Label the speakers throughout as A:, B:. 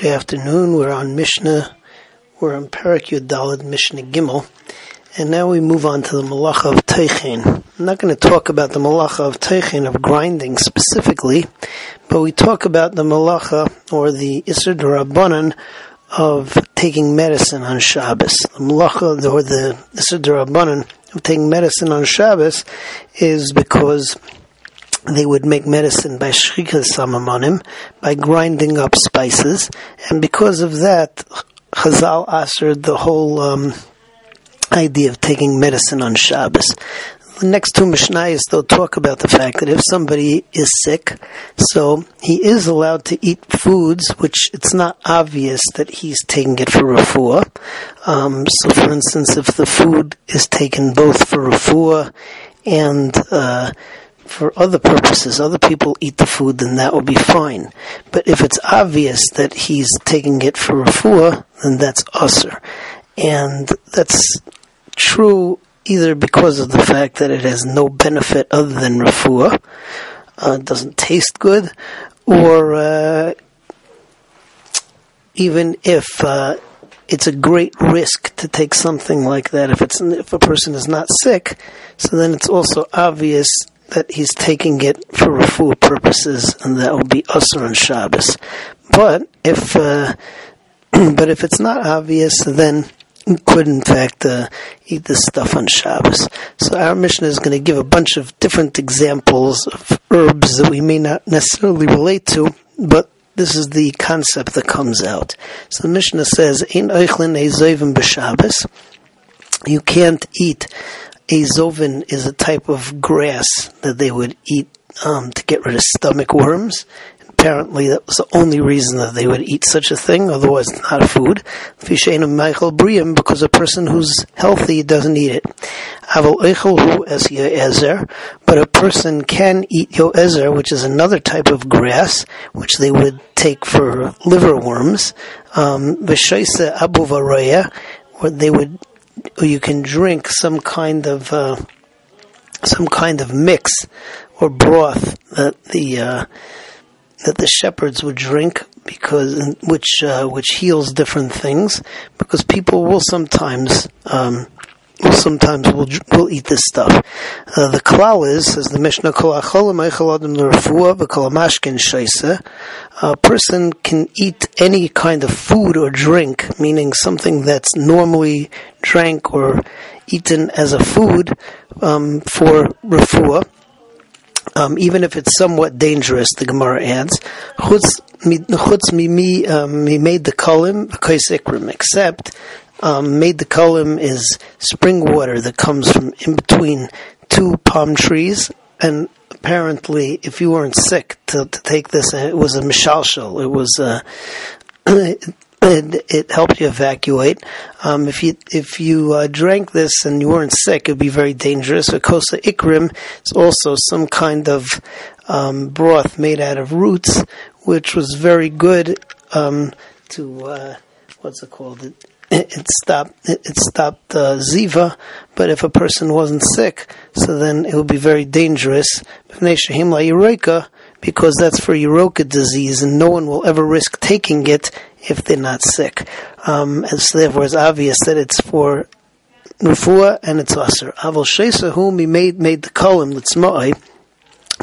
A: Good afternoon. We're on Mishnah. We're on Parak Yudalad Mishnah Gimel. And now we move on to the Malacha of Teichin. I'm not going to talk about the Malacha of Teichin, of grinding specifically, but we talk about the Malacha, or the Isser Rabbanan, of taking medicine on Shabbos. The Malacha, or the Isser Rabbanan, of taking medicine on Shabbos, is because they would make medicine by shrika samamonim, by grinding up spices, and because of that, Chazal answered the whole um, idea of taking medicine on Shabbos. The next two Mishnayos, they'll talk about the fact that if somebody is sick, so he is allowed to eat foods which it's not obvious that he's taking it for refuah. Um, so, for instance, if the food is taken both for refuah and uh, for other purposes, other people eat the food, then that will be fine. But if it's obvious that he's taking it for refuah, then that's usr. And that's true either because of the fact that it has no benefit other than refuah, uh, doesn't taste good, or uh, even if uh, it's a great risk to take something like that if it's if a person is not sick, so then it's also obvious that he's taking it for refuah purposes, and that will be usr on Shabbos. But if uh, but if it's not obvious, then you could in fact uh, eat this stuff on Shabbos. So our Mishnah is going to give a bunch of different examples of herbs that we may not necessarily relate to, but this is the concept that comes out. So the Mishnah says, "In ezevim b'Shabbos." You can't eat azovin is a type of grass that they would eat um, to get rid of stomach worms. Apparently, that was the only reason that they would eat such a thing. Otherwise, it's not a food. Because a person who's healthy doesn't eat it. But a person can eat yoezer, which is another type of grass, which they would take for liver worms. Um, they would or you can drink some kind of uh, some kind of mix or broth that the uh, that the shepherds would drink because which uh, which heals different things because people will sometimes um, sometimes will will eat this stuff. Uh, the klal is, as the Mishnah a person can eat any kind of food or drink, meaning something that's normally drank or eaten as a food um, for refuah. Um, even if it's somewhat dangerous, the Gemara adds, chutz um, mei dekalim except um, mei dekalim is spring water that comes from in between two palm trees, and apparently, if you weren't sick to, to take this, it was a mishalshal. It was a it, it helped you evacuate. Um, if you if you uh, drank this and you weren't sick, it'd be very dangerous. Kosa ikrim is also some kind of um, broth made out of roots, which was very good um, to uh, what's it called? It, it stopped it, stopped uh, ziva, but if a person wasn't sick, so then it would be very dangerous because that's for Uroka disease, and no one will ever risk taking it if they're not sick. Um, and so therefore, it's obvious that it's for refuah and it's aser. Avol shesa whom he made mei dekalim litzmai.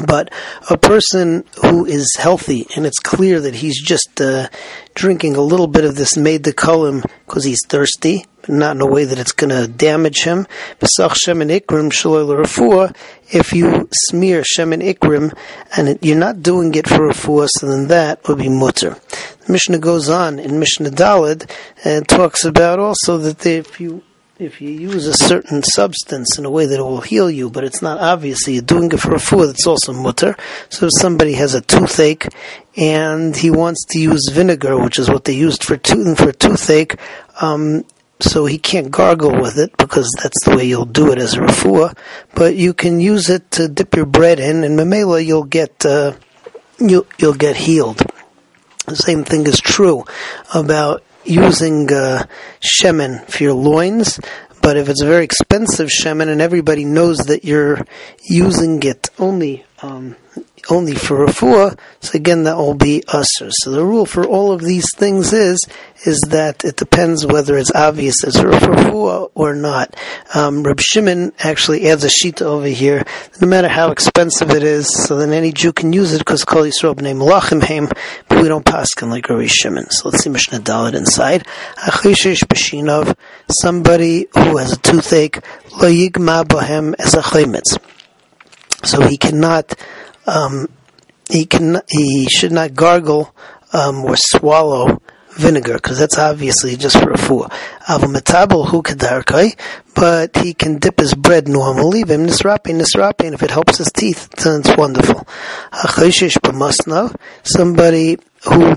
A: But a person who is healthy and it's clear that he's just uh, drinking a little bit of this mei dekalim because he's thirsty, but not in a way that it's going to damage him. If you smear shemen ikrim and it, you're not doing it for refuah, so then that would be mutter. The Mishnah goes on in Mishnah Dalid and talks about also that if you if you use a certain substance in a way that it will heal you, but it's not obvious that you're doing it for a food, it's also mutter. So if somebody has a toothache and he wants to use vinegar, which is what they used for tooth for toothache, um, so he can't gargle with it because that's the way you'll do it as a refuah. But you can use it to dip your bread in, and mamela you'll get uh, you'll you'll get healed. The same thing is true about using uh, shemen for your loins. But if it's a very expensive shemen and everybody knows that you're using it only um, only for refuah, so again that will be usher. So the rule for all of these things is is that it depends whether it's obvious it's refuah or not. Um, Reb Shimon actually adds a sheet over here. No matter how expensive it is, so then any Jew can use it because Kol Yisrael name Malachim Haim, but we don't paskin like Rabbi Shimon. So let's see Mishnah Dalit inside. Achishes Bashinov, somebody who has a toothache, lo yigma bohem as a chaymitz. So he cannot um, he can he should not gargle um, or swallow vinegar because that's obviously just for a fool. Avametabel hu kedarkai, but he can dip his bread normally. Vim nisrapi nisrapi, and if it helps his teeth, then it's wonderful. Hachoshish b'masnav, somebody who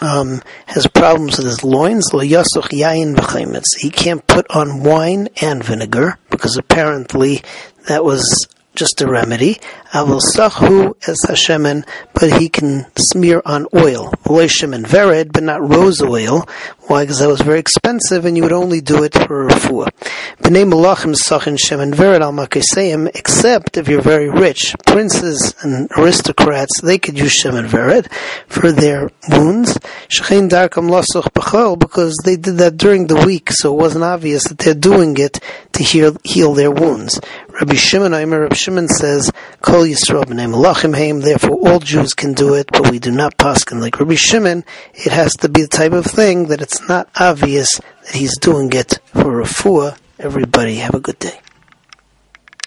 A: um, has problems with his loins. He can't put on wine and vinegar because apparently that was just a remedy. Avil sachu as Hashemen, but he can smear on oil. Shemen vered, but not rose oil. Why? Because that was very expensive, and you would only do it for a refuah. B'nei malachim sachin shemen vered al makesayim, except if you're very rich. Princes and aristocrats, they could use shemen vered for their wounds. Shechein darkam lasuch b'chol, because they did that during the week, so it wasn't obvious that they're doing it to heal, heal their wounds. Rabbi Shimon, Aimer, Rabbi Shimon says, Kol Yisrael b'nei malachim haim, therefore all Jews can do it, but we do not paskin like Rabbi Shimon. It has to be the type of thing that it's not obvious that he's doing it for a refuah. Everybody have a good day.